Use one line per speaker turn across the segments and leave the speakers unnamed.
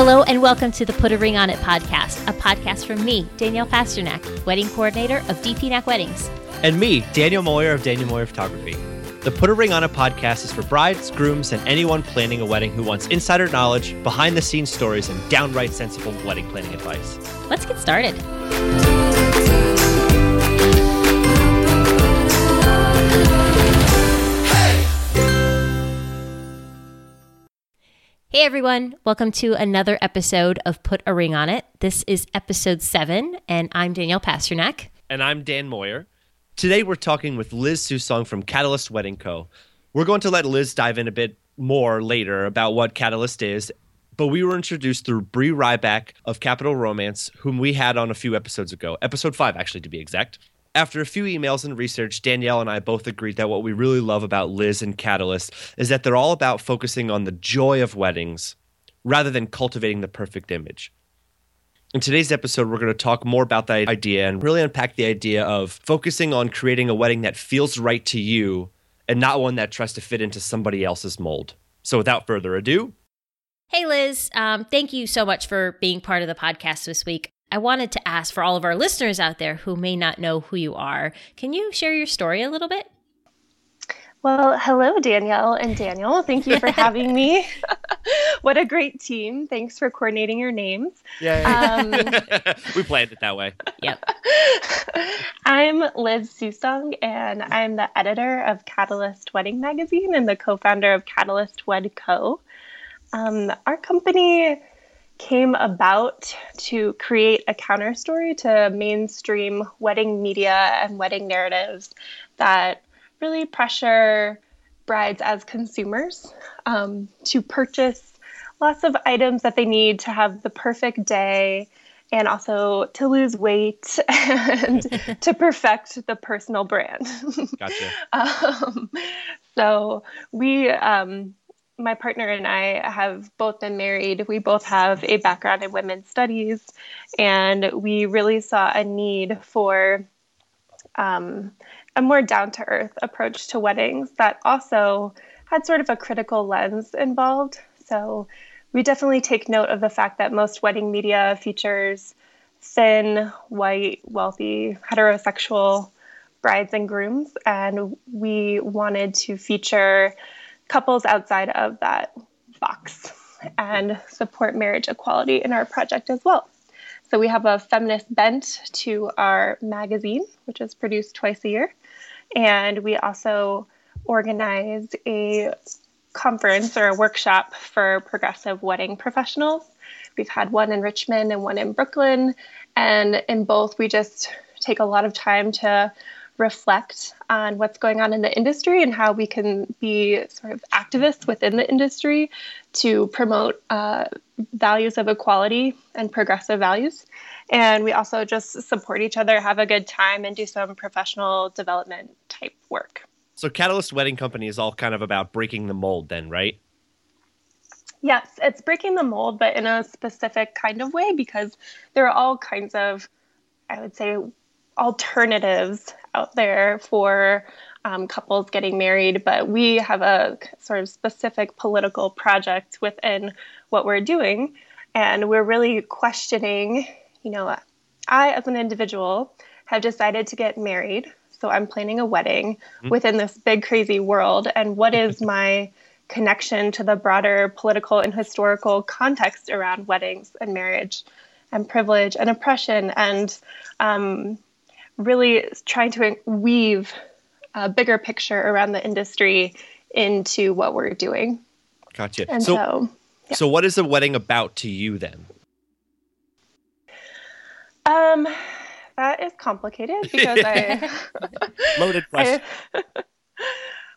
Hello and welcome to the Put a Ring on It podcast, a podcast from me, Danielle Pasternak, wedding coordinator of DPNAC Weddings.
And me, Daniel Moyer of Daniel Moyer Photography. The Put a Ring on It podcast is for brides, grooms, and anyone planning a wedding who wants insider knowledge, behind the scenes stories, and downright sensible wedding planning advice.
Let's get started. Hey everyone, welcome to another episode of Put a Ring on It. This is episode seven, and I'm Danielle Pasternak.
And I'm Dan Moyer. Today we're talking with Liz Susong from Catalyst Wedding Co. We're going to let Liz dive in a bit more later about what Catalyst is, but we were introduced through Brie Ryback of Capital Romance, whom we had on a few episodes ago, episode five actually to be exact. After a few emails and research, Danielle and I both agreed that what we really love about Liz and Catalyst is that they're all about focusing on the joy of weddings rather than cultivating the perfect image. In today's episode, we're going to talk more about that idea and really unpack the idea of focusing on creating a wedding that feels right to you and not one that tries to fit into somebody else's mold. So, without further ado,
Hey Liz, um, thank you so much for being part of the podcast this week. I wanted to ask for all of our listeners out there who may not know who you are, can you share your story a little bit?
Well, hello, Danielle and Daniel. Thank you for having me. what a great team. Thanks for coordinating your names.
Yeah. Um, we planned it that way.
Yep.
I'm Liz Susong, and I'm the editor of Catalyst Wedding Magazine and the co founder of Catalyst Wed Co. Um, our company came about to create a counter story to mainstream wedding media and wedding narratives that really pressure brides as consumers um, to purchase lots of items that they need to have the perfect day and also to lose weight and to perfect the personal brand.
Gotcha.
um, so we um, my partner and I have both been married. We both have a background in women's studies, and we really saw a need for um, a more down to earth approach to weddings that also had sort of a critical lens involved. So we definitely take note of the fact that most wedding media features thin, white, wealthy, heterosexual brides and grooms, and we wanted to feature couples outside of that box and support marriage equality in our project as well. So we have a feminist bent to our magazine, which is produced twice a year. And we also organize a conference or a workshop for progressive wedding professionals. We've had one in Richmond and one in Brooklyn. And in both, we just take a lot of time to reflect on what's going on in the industry and how we can be sort of activists within the industry to promote uh, values of equality and progressive values. And we also just support each other, have a good time, and do some professional development type work.
So, Catalyst Wedding Company is all kind of about breaking the mold, then, right?
Yes, it's breaking the mold, but in a specific kind of way because there are all kinds of, I would say, alternatives out there for um, couples getting married, but we have a sort of specific political project within what we're doing. And we're really questioning, you know, I, as an individual, have decided to get married. So I'm planning a wedding mm-hmm. within this big, crazy world. And what is my connection to the broader political and historical context around weddings and marriage and privilege and oppression and um, really trying to weave a bigger picture around the industry into what we're doing.
Gotcha.
And so, so,
yeah. so what is a wedding about to you then?
Um, that is complicated because I
loaded question. I,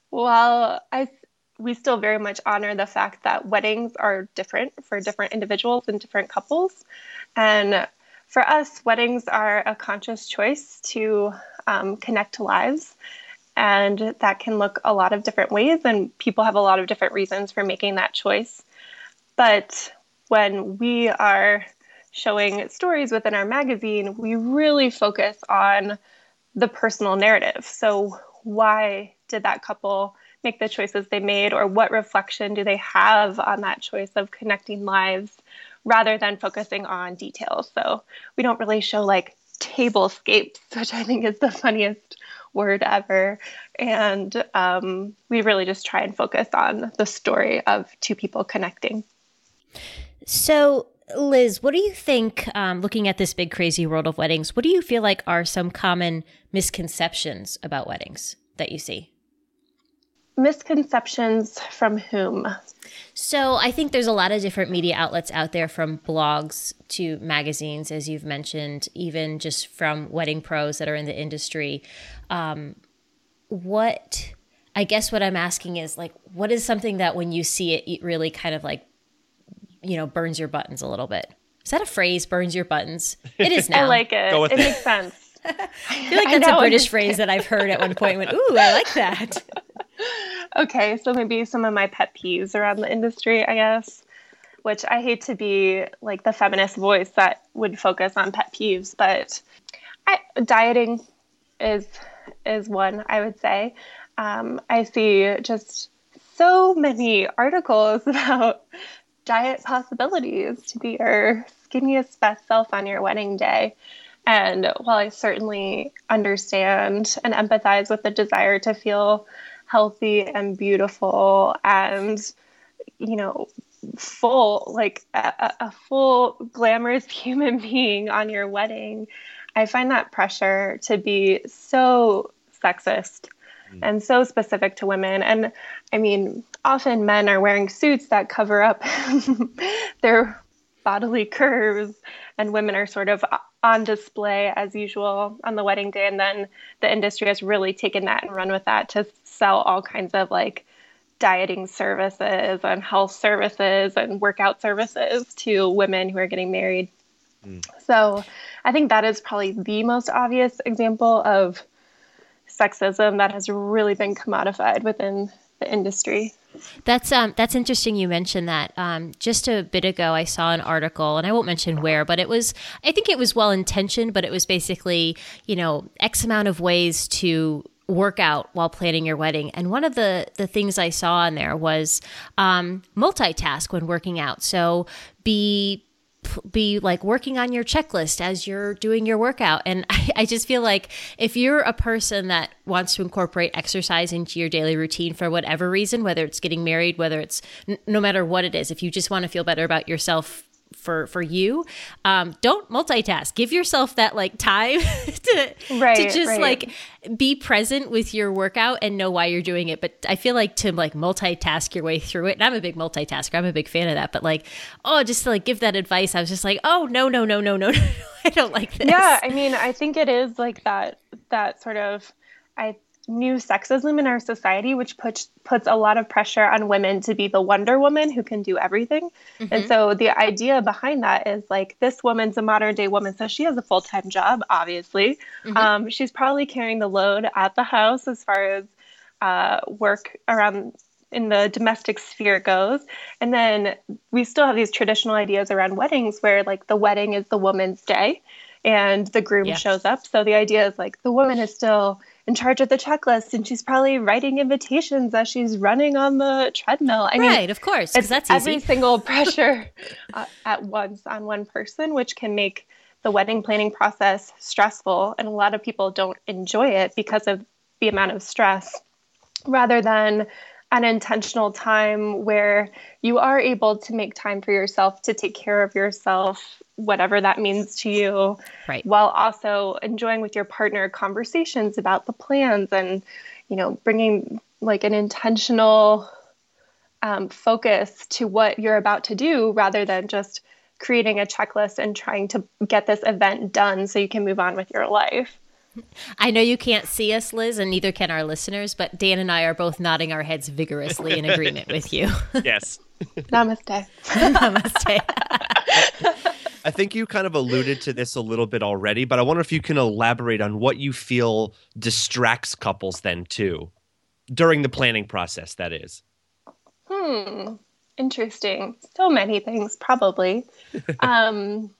well, I we still very much honor the fact that weddings are different for different individuals and different couples, and for us, weddings are a conscious choice to um, connect lives. And that can look a lot of different ways, and people have a lot of different reasons for making that choice. But when we are showing stories within our magazine, we really focus on the personal narrative. So, why did that couple make the choices they made, or what reflection do they have on that choice of connecting lives rather than focusing on details. So we don't really show like tablescapes, which I think is the funniest word ever. And um, we really just try and focus on the story of two people connecting.
So, Liz, what do you think, um, looking at this big, crazy world of weddings, what do you feel like are some common misconceptions about weddings that you see?
Misconceptions from whom?
So, I think there's a lot of different media outlets out there from blogs to magazines, as you've mentioned, even just from wedding pros that are in the industry. Um, what I guess what I'm asking is like, what is something that when you see it, it really kind of like you know, burns your buttons a little bit. Is that a phrase? Burns your buttons. It is now.
I like it. it, it makes sense.
I feel like that's a British phrase that I've heard at one point. Went, ooh, I like that.
okay, so maybe some of my pet peeves around the industry, I guess. Which I hate to be like the feminist voice that would focus on pet peeves, but I, dieting is is one I would say. Um, I see just so many articles about diet possibilities to be your skinniest best self on your wedding day. And while I certainly understand and empathize with the desire to feel healthy and beautiful and, you know, full, like a, a full glamorous human being on your wedding, I find that pressure to be so sexist mm. and so specific to women. And I mean, often men are wearing suits that cover up their bodily curves, and women are sort of on display as usual on the wedding day. And then the industry has really taken that and run with that to sell all kinds of like dieting services and health services and workout services to women who are getting married. Mm. So I think that is probably the most obvious example of sexism that has really been commodified within the industry.
That's um that's interesting you mentioned that. Um, just a bit ago I saw an article and I won't mention where, but it was I think it was well intentioned, but it was basically, you know, X amount of ways to work out while planning your wedding. And one of the the things I saw in there was um, multitask when working out. So be be like working on your checklist as you're doing your workout. And I, I, just feel like if you're a person that wants to incorporate exercise into your daily routine for whatever reason, whether it's getting married, whether it's no matter what it is, if you just want to feel better about yourself for for you. Um don't multitask. Give yourself that like time to right, to just right. like be present with your workout and know why you're doing it. But i feel like to like multitask your way through it and i'm a big multitasker i'm a big fan of that but like oh just to like give that advice i was just like oh no no no no no no i don't like this.
Yeah i mean i think it is like that that sort of i new sexism in our society, which puts puts a lot of pressure on women to be the Wonder Woman who can do everything. Mm-hmm. And so the idea behind that is like this woman's a modern day woman, so she has a full time job. Obviously, mm-hmm. um, she's probably carrying the load at the house as far as uh, work around in the domestic sphere goes. And then we still have these traditional ideas around weddings where like the wedding is the woman's day and the groom shows up. So the idea is like the woman is still in charge of the checklist and she's probably writing invitations as she's running on the treadmill.
I right, mean, of course, because that's
every single pressure uh, at once on one person, which can make the wedding planning process stressful. And a lot of people don't enjoy it because of the amount of stress rather than an intentional time where you are able to make time for yourself to take care of yourself whatever that means to you
right.
while also enjoying with your partner conversations about the plans and you know bringing like an intentional um, focus to what you're about to do rather than just creating a checklist and trying to get this event done so you can move on with your life
I know you can't see us, Liz, and neither can our listeners, but Dan and I are both nodding our heads vigorously in agreement with you.
Yes.
Namaste.
Namaste.
I think you kind of alluded to this a little bit already, but I wonder if you can elaborate on what you feel distracts couples then too during the planning process, that is.
Hmm. Interesting. So many things, probably. um,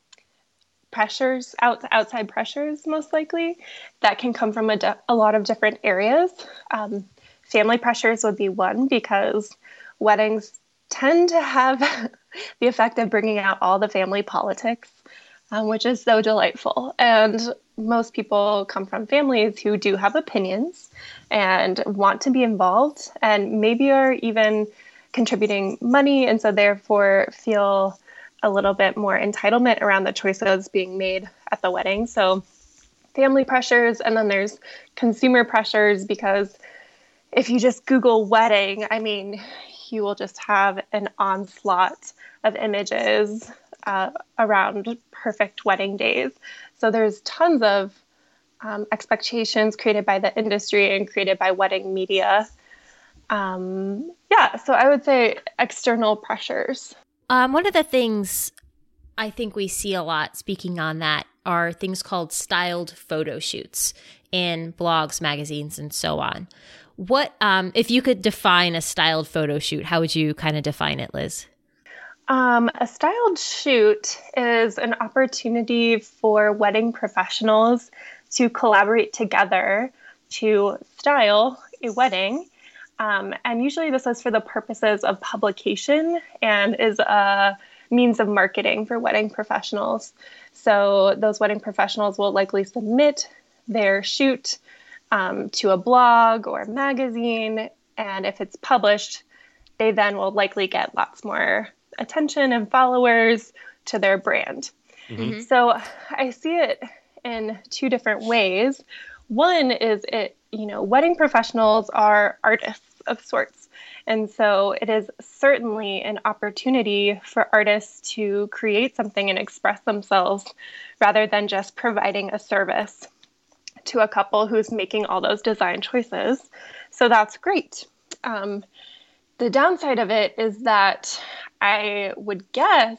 pressures, out, outside pressures, most likely, that can come from a, a lot of different areas. Um, family pressures would be one because weddings tend to have the effect of bringing out all the family politics, um, which is so delightful. And most people come from families who do have opinions and want to be involved and maybe are even contributing money and so therefore feel a little bit more entitlement around the choices being made at the wedding. So family pressures and then there's consumer pressures because if you just Google wedding, I mean, you will just have an onslaught of images uh, around perfect wedding days. So there's tons of um, expectations created by the industry and created by wedding media. Um, yeah, so I would say external pressures.
Um, one of the things I think we see a lot, speaking on that, are things called styled photo shoots in blogs, magazines, and so on. What, um, if you could define a styled photo shoot, how would you kind of define it, Liz?
Um, a styled shoot is an opportunity for wedding professionals to collaborate together to style a wedding. Um, and usually, this is for the purposes of publication and is a means of marketing for wedding professionals. So, those wedding professionals will likely submit their shoot um, to a blog or a magazine. And if it's published, they then will likely get lots more attention and followers to their brand. Mm-hmm. So I see it in two different ways. One is it, you know, wedding professionals are artists of sorts. And so it is certainly an opportunity for artists to create something and express themselves rather than just providing a service to a couple who's making all those design choices. So that's great. Um, the downside of it is that I would guess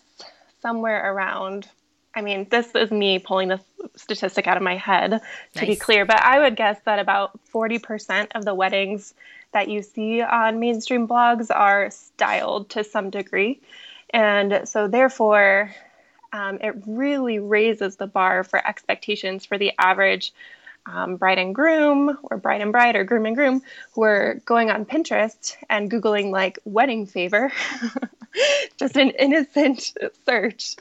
somewhere around, I mean, this is me pulling the statistic out of my head to nice. be clear, but I would guess that about 40% of the weddings that you see on mainstream blogs are styled to some degree. And so, therefore, um, it really raises the bar for expectations for the average um, bride and groom or bride and bride or groom and groom who are going on Pinterest and Googling like wedding favor, just an innocent search.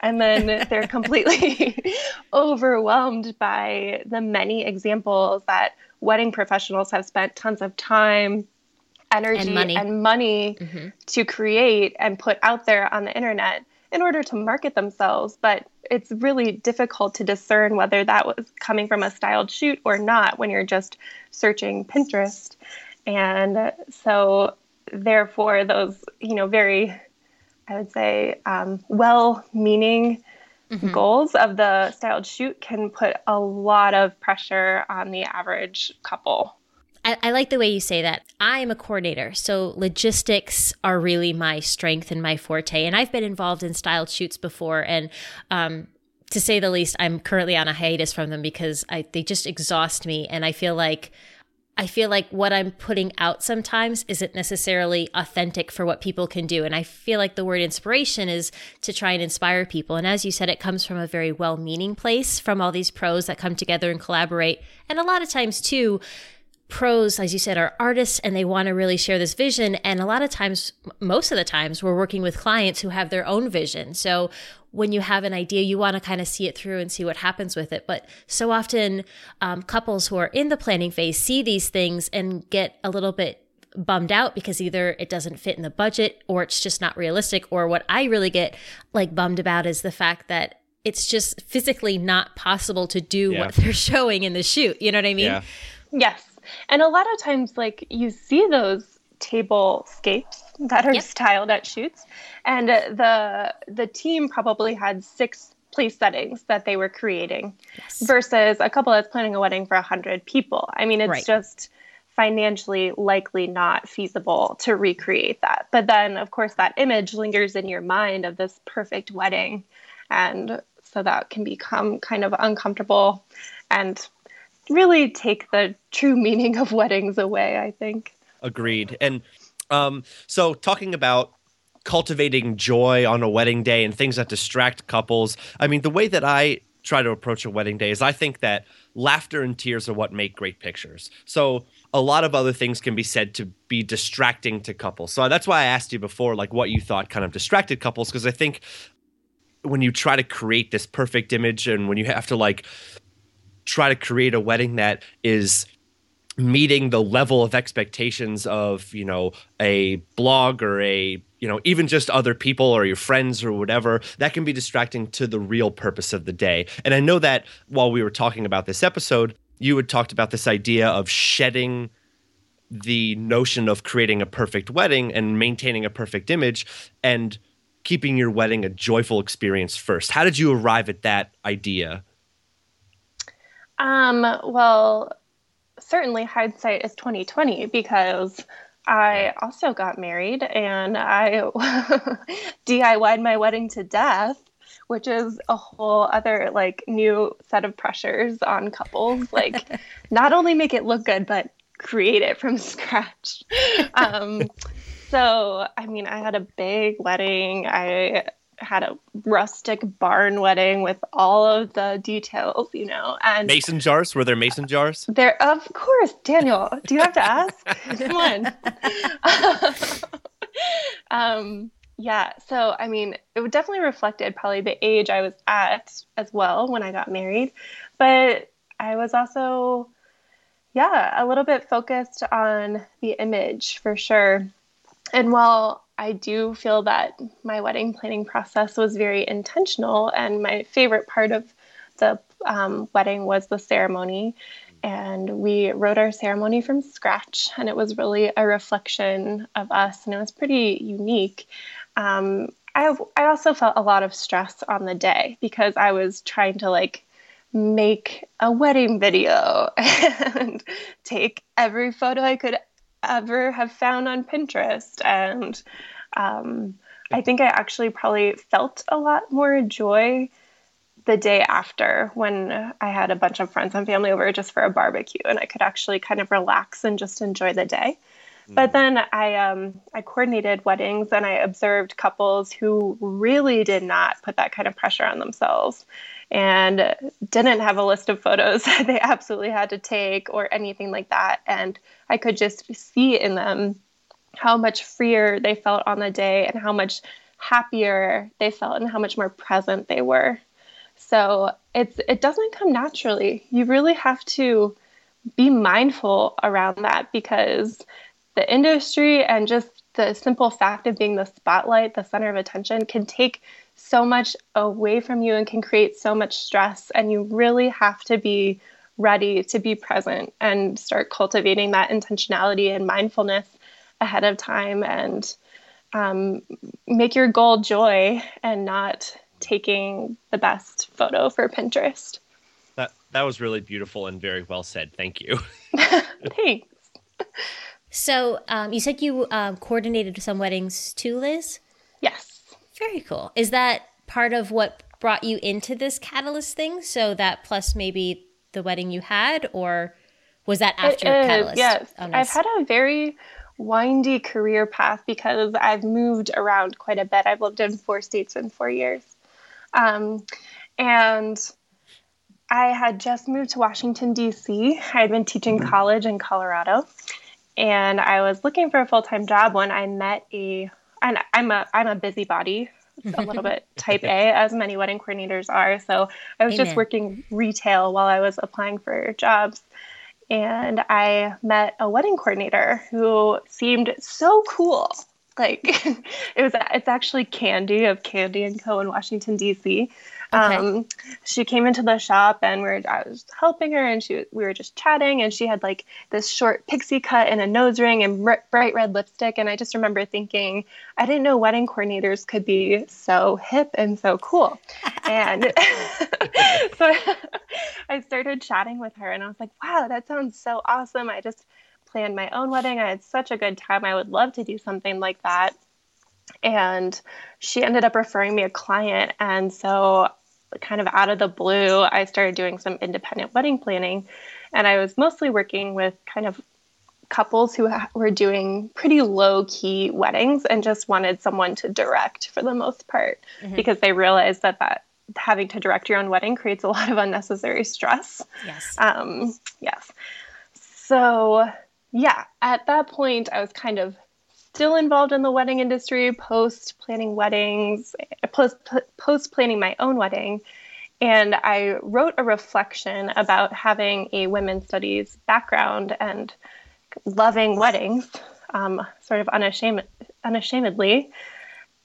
And then they're completely overwhelmed by the many examples that wedding professionals have spent tons of time, energy, and money, and money mm-hmm. to create and put out there on the internet in order to market themselves. But it's really difficult to discern whether that was coming from a styled shoot or not when you're just searching Pinterest. And so, therefore, those, you know, very, I would say, um, well meaning mm-hmm. goals of the styled shoot can put a lot of pressure on the average couple.
I, I, like the way you say that. I am a coordinator, so logistics are really my strength and my forte. And I've been involved in styled shoots before, and um, to say the least, I'm currently on a hiatus from them because I, they just exhaust me, and I feel like I feel like what I'm putting out sometimes isn't necessarily authentic for what people can do. And I feel like the word inspiration is to try and inspire people. And as you said, it comes from a very well meaning place from all these pros that come together and collaborate. And a lot of times, too, pros, as you said, are artists and they want to really share this vision. And a lot of times, most of the times, we're working with clients who have their own vision. So when you have an idea, you want to kind of see it through and see what happens with it. But so often, um, couples who are in the planning phase see these things and get a little bit bummed out because either it doesn't fit in the budget or it's just not realistic. Or what I really get like bummed about is the fact that it's just physically not possible to do yeah. what they're showing in the shoot. You know what I mean?
Yeah. Yes. And a lot of times, like you see those table scapes that are yep. styled at shoots, and uh, the the team probably had six place settings that they were creating yes. versus a couple that's planning a wedding for 100 people. I mean, it's right. just financially likely not feasible to recreate that. But then, of course, that image lingers in your mind of this perfect wedding. And so that can become kind of uncomfortable and really take the true meaning of weddings away, I think.
Agreed. And um, so, talking about cultivating joy on a wedding day and things that distract couples, I mean, the way that I try to approach a wedding day is I think that laughter and tears are what make great pictures. So, a lot of other things can be said to be distracting to couples. So that's why I asked you before, like what you thought kind of distracted couples, because I think when you try to create this perfect image and when you have to like try to create a wedding that is meeting the level of expectations of you know a blog or a you know even just other people or your friends or whatever that can be distracting to the real purpose of the day. And i know that while we were talking about this episode you had talked about this idea of shedding the notion of creating a perfect wedding and maintaining a perfect image and keeping your wedding a joyful experience first. How did you arrive at that idea
um well certainly hindsight is 2020 because I also got married and I DIY'd my wedding to death, which is a whole other like new set of pressures on couples. Like, not only make it look good, but create it from scratch. Um, so, I mean, I had a big wedding. I had a rustic barn wedding with all of the details, you know. And
mason jars were there mason jars?
There, of course, Daniel. Do you have to ask? Come on. um, yeah. So, I mean, it would definitely reflected probably the age I was at as well when I got married, but I was also, yeah, a little bit focused on the image for sure. And while I do feel that my wedding planning process was very intentional, and my favorite part of the um, wedding was the ceremony. And we wrote our ceremony from scratch, and it was really a reflection of us, and it was pretty unique. Um, I, I also felt a lot of stress on the day because I was trying to like make a wedding video and take every photo I could ever have found on Pinterest. And um, I think I actually probably felt a lot more joy the day after when I had a bunch of friends and family over just for a barbecue and I could actually kind of relax and just enjoy the day. Mm. But then I um, I coordinated weddings and I observed couples who really did not put that kind of pressure on themselves and didn't have a list of photos that they absolutely had to take or anything like that. And I could just see in them how much freer they felt on the day and how much happier they felt and how much more present they were. So it's it doesn't come naturally. You really have to be mindful around that because the industry and just the simple fact of being the spotlight, the center of attention can take so much away from you and can create so much stress. And you really have to be ready to be present and start cultivating that intentionality and mindfulness ahead of time and um, make your goal joy and not taking the best photo for Pinterest.
That that was really beautiful and very well said. Thank you.
Thanks.
So um, you said you um, coordinated some weddings too, Liz.
Yes.
Very cool. Is that part of what brought you into this catalyst thing? So that plus maybe the wedding you had, or was that after
it
catalyst?
Yes, oh, nice. I've had a very windy career path because I've moved around quite a bit. I've lived in four states in four years, um, and I had just moved to Washington D.C. I had been teaching mm-hmm. college in Colorado, and I was looking for a full time job when I met a and I'm a I'm a busybody, a little bit type A, as many wedding coordinators are. So I was Amen. just working retail while I was applying for jobs. And I met a wedding coordinator who seemed so cool. Like it was, it's actually Candy of Candy and Co. in Washington D.C. Okay. Um, she came into the shop and we were, I was helping her and she we were just chatting and she had like this short pixie cut and a nose ring and r- bright red lipstick and I just remember thinking I didn't know wedding coordinators could be so hip and so cool. and so I started chatting with her and I was like, wow, that sounds so awesome. I just planned my own wedding. I had such a good time. I would love to do something like that. And she ended up referring me a client. And so kind of out of the blue, I started doing some independent wedding planning. And I was mostly working with kind of couples who ha- were doing pretty low key weddings and just wanted someone to direct for the most part mm-hmm. because they realized that that having to direct your own wedding creates a lot of unnecessary stress.
Yes.
Um, yes. So yeah, at that point, I was kind of still involved in the wedding industry, post planning weddings, post post planning my own wedding. And I wrote a reflection about having a women's studies background and loving weddings, um, sort of unashamed, unashamedly,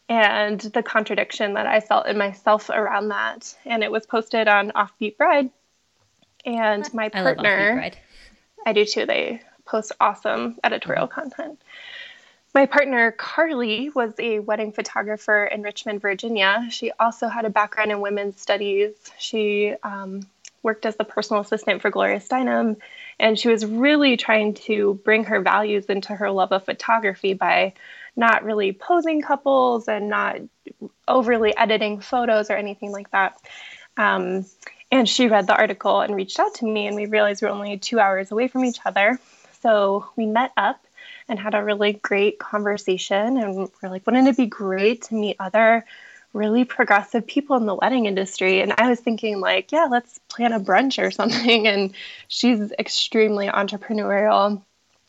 and the contradiction that I felt in myself around that. And it was posted on Offbeat Bride. And my partner, I, I do too. They post awesome editorial mm-hmm. content. My partner, Carly, was a wedding photographer in Richmond, Virginia. She also had a background in women's studies. She um, worked as the personal assistant for Gloria Steinem, and she was really trying to bring her values into her love of photography by not really posing couples and not overly editing photos or anything like that. Um, and she read the article and reached out to me, and we realized we we're only two hours away from each other. So we met up and had a really great conversation. And we're like, wouldn't it be great to meet other really progressive people in the wedding industry? And I was thinking, like, yeah, let's plan a brunch or something. And she's extremely entrepreneurial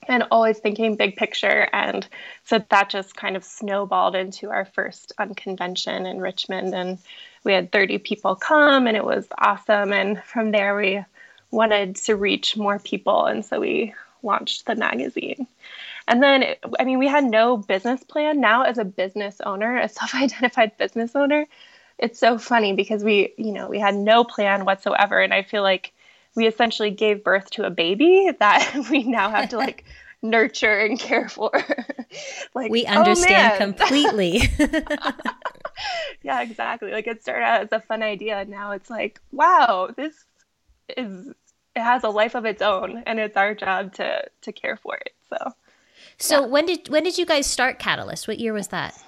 and always thinking big picture. And so that just kind of snowballed into our first unconvention in Richmond. And we had 30 people come, and it was awesome. And from there, we wanted to reach more people. And so we launched the magazine. And then, I mean, we had no business plan. Now, as a business owner, a self identified business owner, it's so funny because we, you know, we had no plan whatsoever. And I feel like we essentially gave birth to a baby that we now have to like nurture and care for.
like, we oh, understand oh, completely.
yeah, exactly. Like it started out as a fun idea. And now it's like, wow, this is it has a life of its own and it's our job to to care for it. So
so yeah. when did when did you guys start Catalyst? What year was that?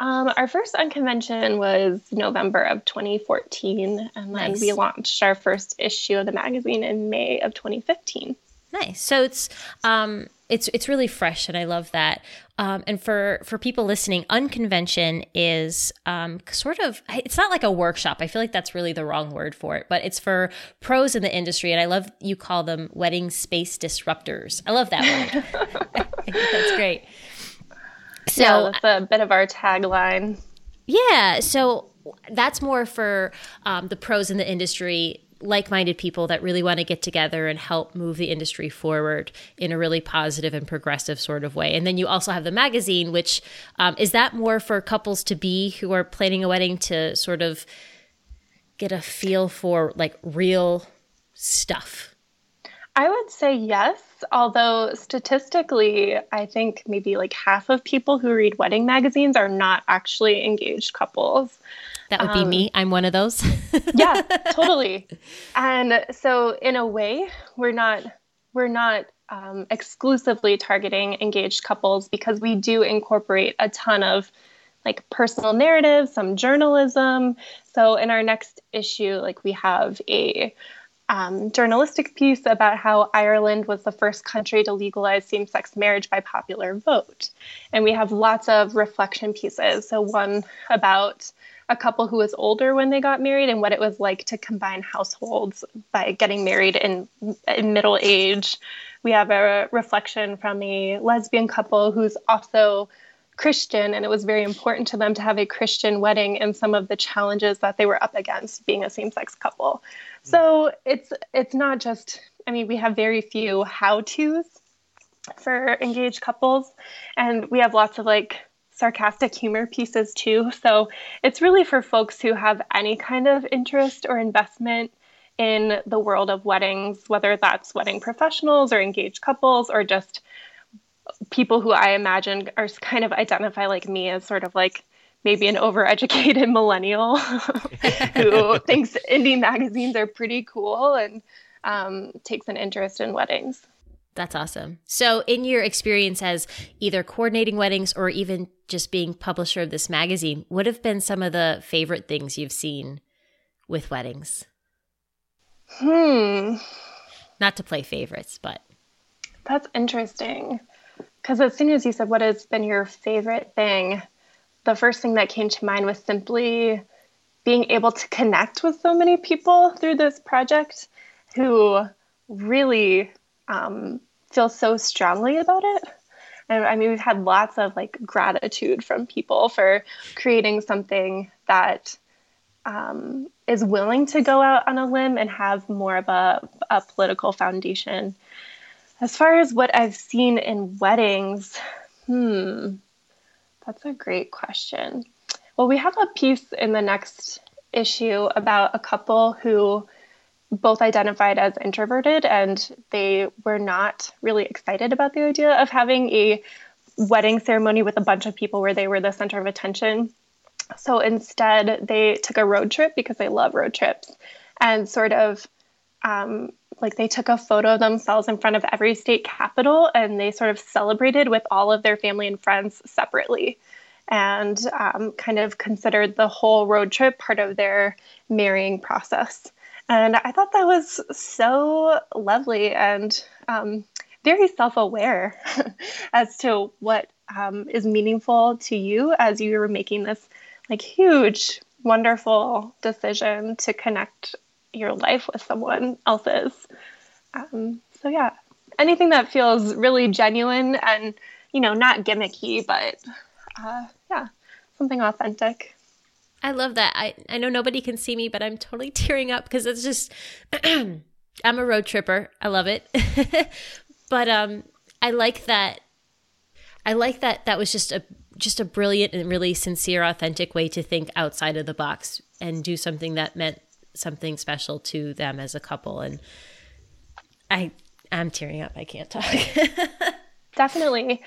Um, our first unconvention was November of 2014, and then nice. we launched our first issue of the magazine in May of 2015.
Nice. So it's um, it's it's really fresh, and I love that. Um, and for for people listening, unconvention is um, sort of it's not like a workshop. I feel like that's really the wrong word for it, but it's for pros in the industry, and I love you call them wedding space disruptors. I love that word. that's great.
So yeah, that's a bit of our tagline.
Yeah. So that's more for um, the pros in the industry like-minded people that really want to get together and help move the industry forward in a really positive and progressive sort of way. And then you also have the magazine, which um, is that more for couples to be who are planning a wedding to sort of get a feel for like real stuff.
I would say yes, although statistically, I think maybe like half of people who read wedding magazines are not actually engaged couples.
That would be um, me. I'm one of those.
yeah, totally. And so in a way, we're not we're not um, exclusively targeting engaged couples because we do incorporate a ton of like personal narrative, some journalism. So in our next issue, like we have a um, journalistic piece about how Ireland was the first country to legalize same sex marriage by popular vote. And we have lots of reflection pieces. So, one about a couple who was older when they got married and what it was like to combine households by getting married in, in middle age. We have a reflection from a lesbian couple who's also Christian, and it was very important to them to have a Christian wedding and some of the challenges that they were up against being a same-sex couple. Hmm. So it's it's not just. I mean, we have very few how-tos for engaged couples, and we have lots of like sarcastic humor pieces too. So it's really for folks who have any kind of interest or investment in the world of weddings, whether that's wedding professionals or engaged couples or just people who I imagine are kind of identify like me as sort of like maybe an overeducated millennial who thinks indie magazines are pretty cool and um, takes an interest in weddings.
That's awesome. So, in your experience as either coordinating weddings or even just being publisher of this magazine, what have been some of the favorite things you've seen with weddings?
Hmm.
Not to play favorites, but.
That's interesting. Because as soon as you said, what has been your favorite thing? The first thing that came to mind was simply being able to connect with so many people through this project who really um, feel so strongly about it. And I mean, we've had lots of like gratitude from people for creating something that um, is willing to go out on a limb and have more of a, a political foundation. As far as what I've seen in weddings, hmm, that's a great question. Well, we have a piece in the next issue about a couple who both identified as introverted and they were not really excited about the idea of having a wedding ceremony with a bunch of people where they were the center of attention. So instead, they took a road trip because they love road trips and sort of um, like they took a photo of themselves in front of every state capital and they sort of celebrated with all of their family and friends separately and um, kind of considered the whole road trip part of their marrying process. And I thought that was so lovely and um, very self aware as to what um, is meaningful to you as you were making this like huge, wonderful decision to connect your life with someone else's. Um, so yeah, anything that feels really genuine and you know not gimmicky, but uh, yeah, something authentic.
I love that. I I know nobody can see me, but I'm totally tearing up because it's just I'm a road tripper. I love it. but um I like that I like that that was just a just a brilliant and really sincere authentic way to think outside of the box and do something that meant something special to them as a couple and I I'm tearing up. I can't talk.
Definitely.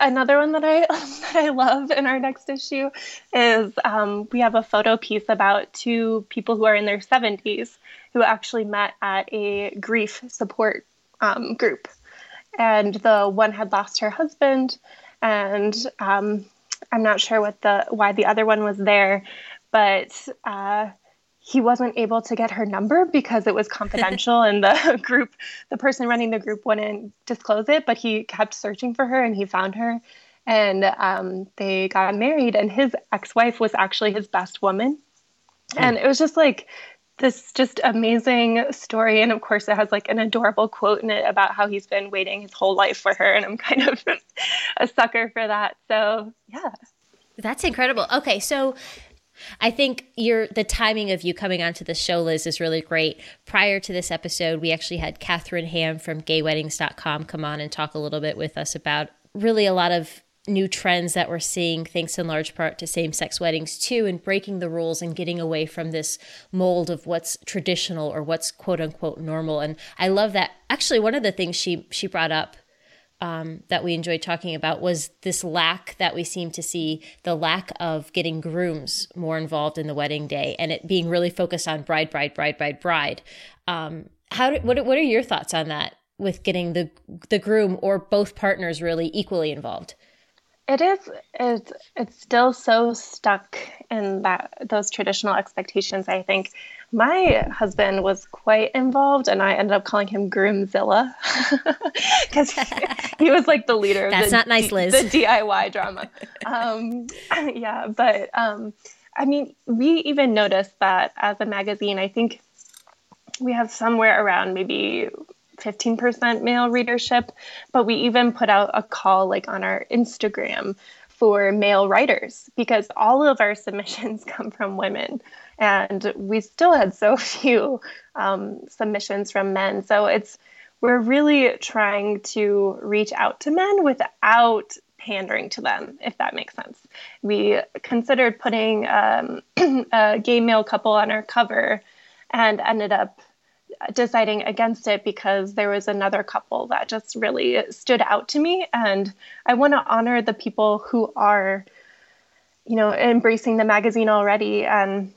Another one that I that I love in our next issue is um, we have a photo piece about two people who are in their 70s who actually met at a grief support um, group, and the one had lost her husband, and um, I'm not sure what the why the other one was there, but. Uh, he wasn't able to get her number because it was confidential and the group the person running the group wouldn't disclose it but he kept searching for her and he found her. And um, they got married and his ex-wife was actually his best woman. Mm. and it was just like this just amazing story. And of course it has like an adorable quote in it about how he's been waiting his whole life for her. And i'm kind of a sucker for that. So yeah.
That's incredible. Okay so I think your the timing of you coming onto the show, Liz, is really great. Prior to this episode, we actually had Kathryn Hamm from gayweddings.com come on and talk a little bit with us about really a lot of new trends that we're seeing, thanks in large part to same sex weddings too, and breaking the rules and getting away from this mold of what's traditional or what's quote unquote normal. And I love that. Actually, one of the things she she brought up um, that we enjoyed talking about was this lack that we seem to see the lack of getting grooms more involved in the wedding day and it being really focused on bride, bride, bride, bride, bride. Um, how do, what, what are your thoughts on that with getting the the groom or both partners really equally involved?
It is. It's it's still so stuck in that those traditional expectations. I think my husband was quite involved, and I ended up calling him Groomzilla because he was like the leader.
That's
the,
not nice, Liz.
The DIY drama. um, yeah, but um, I mean, we even noticed that as a magazine. I think we have somewhere around maybe 15% male readership, but we even put out a call like on our Instagram for male writers because all of our submissions come from women and we still had so few um, submissions from men. So it's we're really trying to reach out to men without pandering to them if that makes sense. We considered putting um, a gay male couple on our cover and ended up deciding against it because there was another couple that just really stood out to me. And i want to honor the people who are you know embracing the magazine already and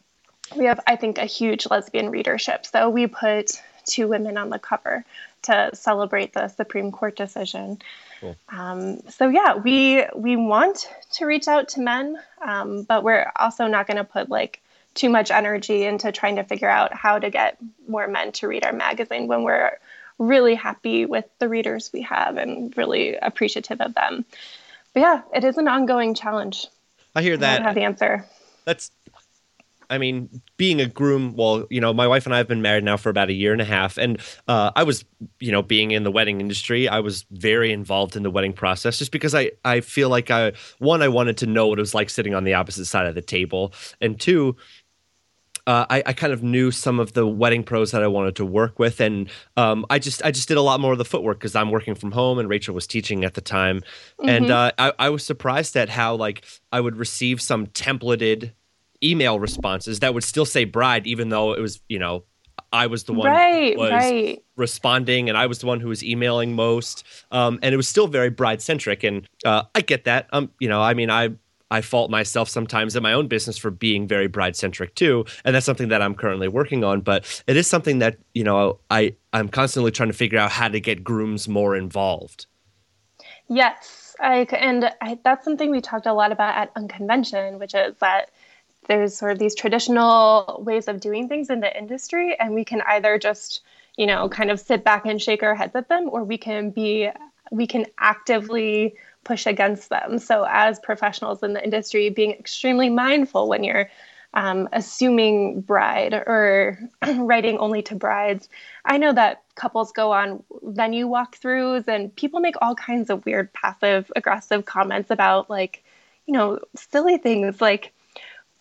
we have i think a huge lesbian readership so we put two women on the cover to celebrate the supreme court decision cool. um, so yeah we we want to reach out to men um, but we're also not going to put like too much energy into trying to figure out how to get more men to read our magazine when we're really happy with the readers we have and really appreciative of them. But yeah, it is an ongoing challenge.
I hear that.
I don't have the answer.
That's I mean, being a groom, well, you know, my wife and I have been married now for about a year and a half. And uh, I was, you know, being in the wedding industry, I was very involved in the wedding process just because I, I feel like I, one, I wanted to know what it was like sitting on the opposite side of the table. And two, uh, I, I, kind of knew some of the wedding pros that I wanted to work with, and um, I just I just did a lot more of the footwork because I'm working from home, and Rachel was teaching at the time, mm-hmm. and uh, I, I was surprised at how like I would receive some templated email responses that would still say bride, even though it was you know I was the one
right,
was
right.
responding, and I was the one who was emailing most, um, and it was still very bride centric, and uh, I get that. Um, you know, I mean, I I fault myself sometimes in my own business for being very bride centric too, and that's something that I'm currently working on. But it is something that you know I I'm constantly trying to figure out how to get grooms more involved.
Yes, I, and I, that's something we talked a lot about at Unconvention, which is that there's sort of these traditional ways of doing things in the industry, and we can either just you know kind of sit back and shake our heads at them, or we can be we can actively push against them. So, as professionals in the industry, being extremely mindful when you're um, assuming bride or writing only to brides. I know that couples go on venue walkthroughs and people make all kinds of weird passive aggressive comments about, like, you know, silly things like,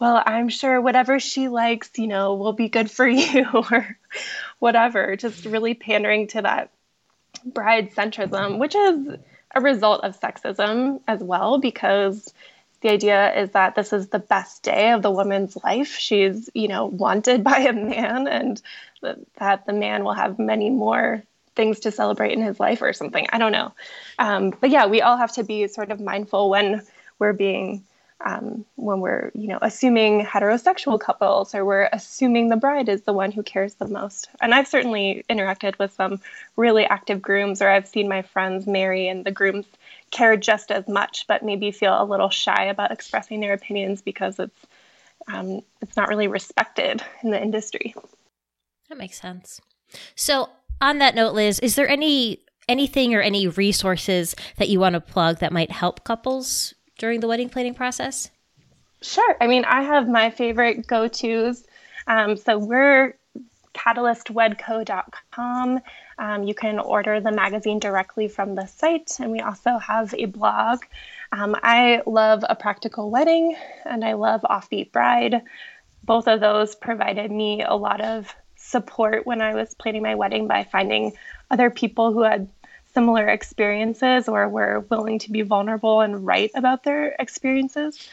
well, I'm sure whatever she likes, you know, will be good for you or whatever, just really pandering to that bride centrism, which is a result of sexism as well, because the idea is that this is the best day of the woman's life. She's, you know, wanted by a man, and that the man will have many more things to celebrate in his life or something. I don't know. Um, but yeah, we all have to be sort of mindful when we're being um, when we're you know assuming heterosexual couples or we're assuming the bride is the one who cares the most. And i've certainly interacted with some really active grooms or i've seen my friends marry and the grooms care just as much but maybe feel a little shy about expressing their opinions because it's um, it's not really respected in the industry.
That makes sense. So on that note liz is there any anything or any resources that you want to plug that might help couples during the wedding planning process?
Sure. I mean, I have my favorite go tos. Um, so we're catalystwedco.com. Um, you can order the magazine directly from the site, and we also have a blog. Um, I love A Practical Wedding and I love Offbeat Bride. Both of those provided me a lot of support when I was planning my wedding by finding other people who had similar experiences or were willing to be vulnerable and write about their experiences.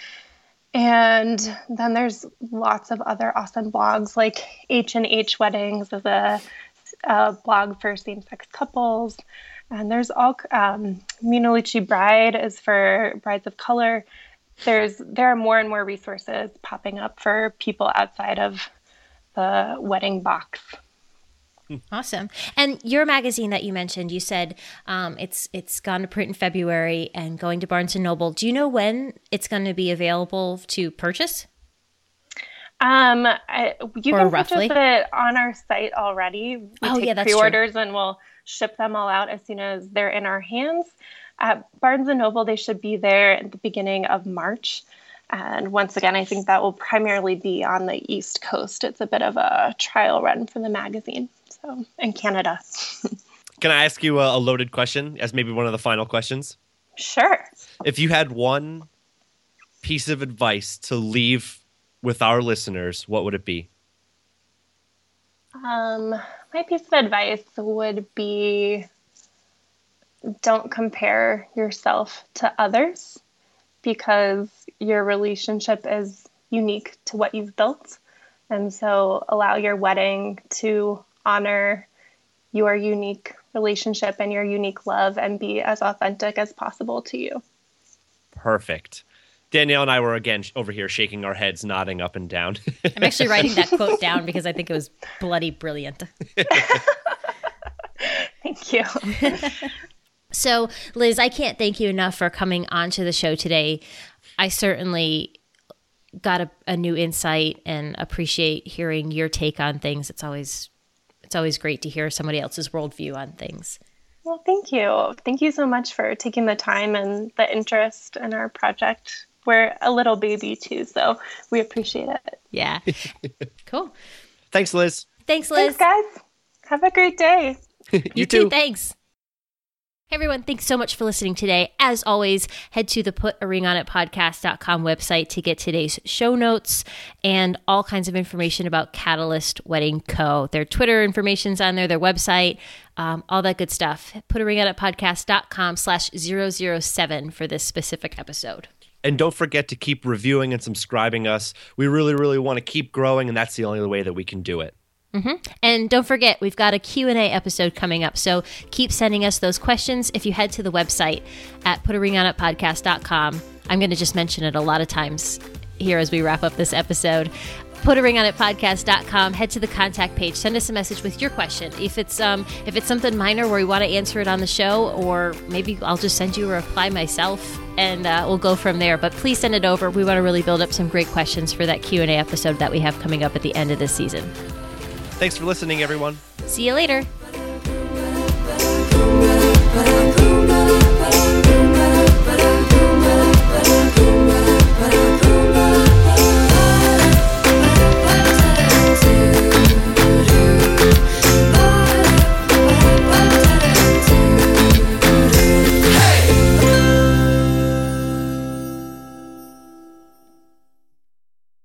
And then there's lots of other awesome blogs like H and H Weddings is a, a blog for same-sex couples, and there's all um, Bride is for brides of color. There's there are more and more resources popping up for people outside of the wedding box.
Awesome. And your magazine that you mentioned, you said um, it's it's gone to print in February and going to Barnes and Noble. Do you know when it's going to be available to purchase?
Um, I, you or can roughly? purchase it on our site already. We
oh, take yeah, that's
pre-orders
true.
and we'll ship them all out as soon as they're in our hands. At Barnes and Noble, they should be there at the beginning of March. And once again, I think that will primarily be on the East Coast. It's a bit of a trial run for the magazine so in Canada.
Can I ask you a, a loaded question as maybe one of the final questions?
Sure.
If you had one piece of advice to leave with our listeners, what would it be?
Um, my piece of advice would be don't compare yourself to others because your relationship is unique to what you've built. And so allow your wedding to honor your unique relationship and your unique love and be as authentic as possible to you.
Perfect. Danielle and I were again over here shaking our heads, nodding up and down.
I'm actually writing that quote down because I think it was bloody brilliant.
Thank you.
so, Liz, I can't thank you enough for coming onto the show today. I certainly got a, a new insight and appreciate hearing your take on things. It's always it's always great to hear somebody else's worldview on things.
Well, thank you. Thank you so much for taking the time and the interest in our project. we're a little baby too, so we appreciate it.
Yeah. cool.
Thanks, Liz.
Thanks, Liz.
Thanks, guys. Have a great day.
you,
you too. Thanks. Hey everyone, thanks so much for listening today. As always, head to the put a ring on it podcast.com website to get today's show notes and all kinds of information about Catalyst Wedding Co. Their Twitter information's on there, their website, um, all that good stuff. Put a ring on it podcast.com slash 007 for this specific episode.
And don't forget to keep reviewing and subscribing us. We really, really want to keep growing, and that's the only way that we can do it.
Mm-hmm. And don't forget, we've got a Q&A episode coming up. So keep sending us those questions. If you head to the website at putaringonitpodcast.com, I'm going to just mention it a lot of times here as we wrap up this episode. Put a ring on it podcast.com. Head to the contact page. Send us a message with your question. If it's um if it's something minor where we want to answer it on the show, or maybe I'll just send you a reply myself, and uh, we'll go from there. But please send it over. We want to really build up some great questions for that Q and A episode that we have coming up at the end of this season.
Thanks for listening, everyone.
See you later.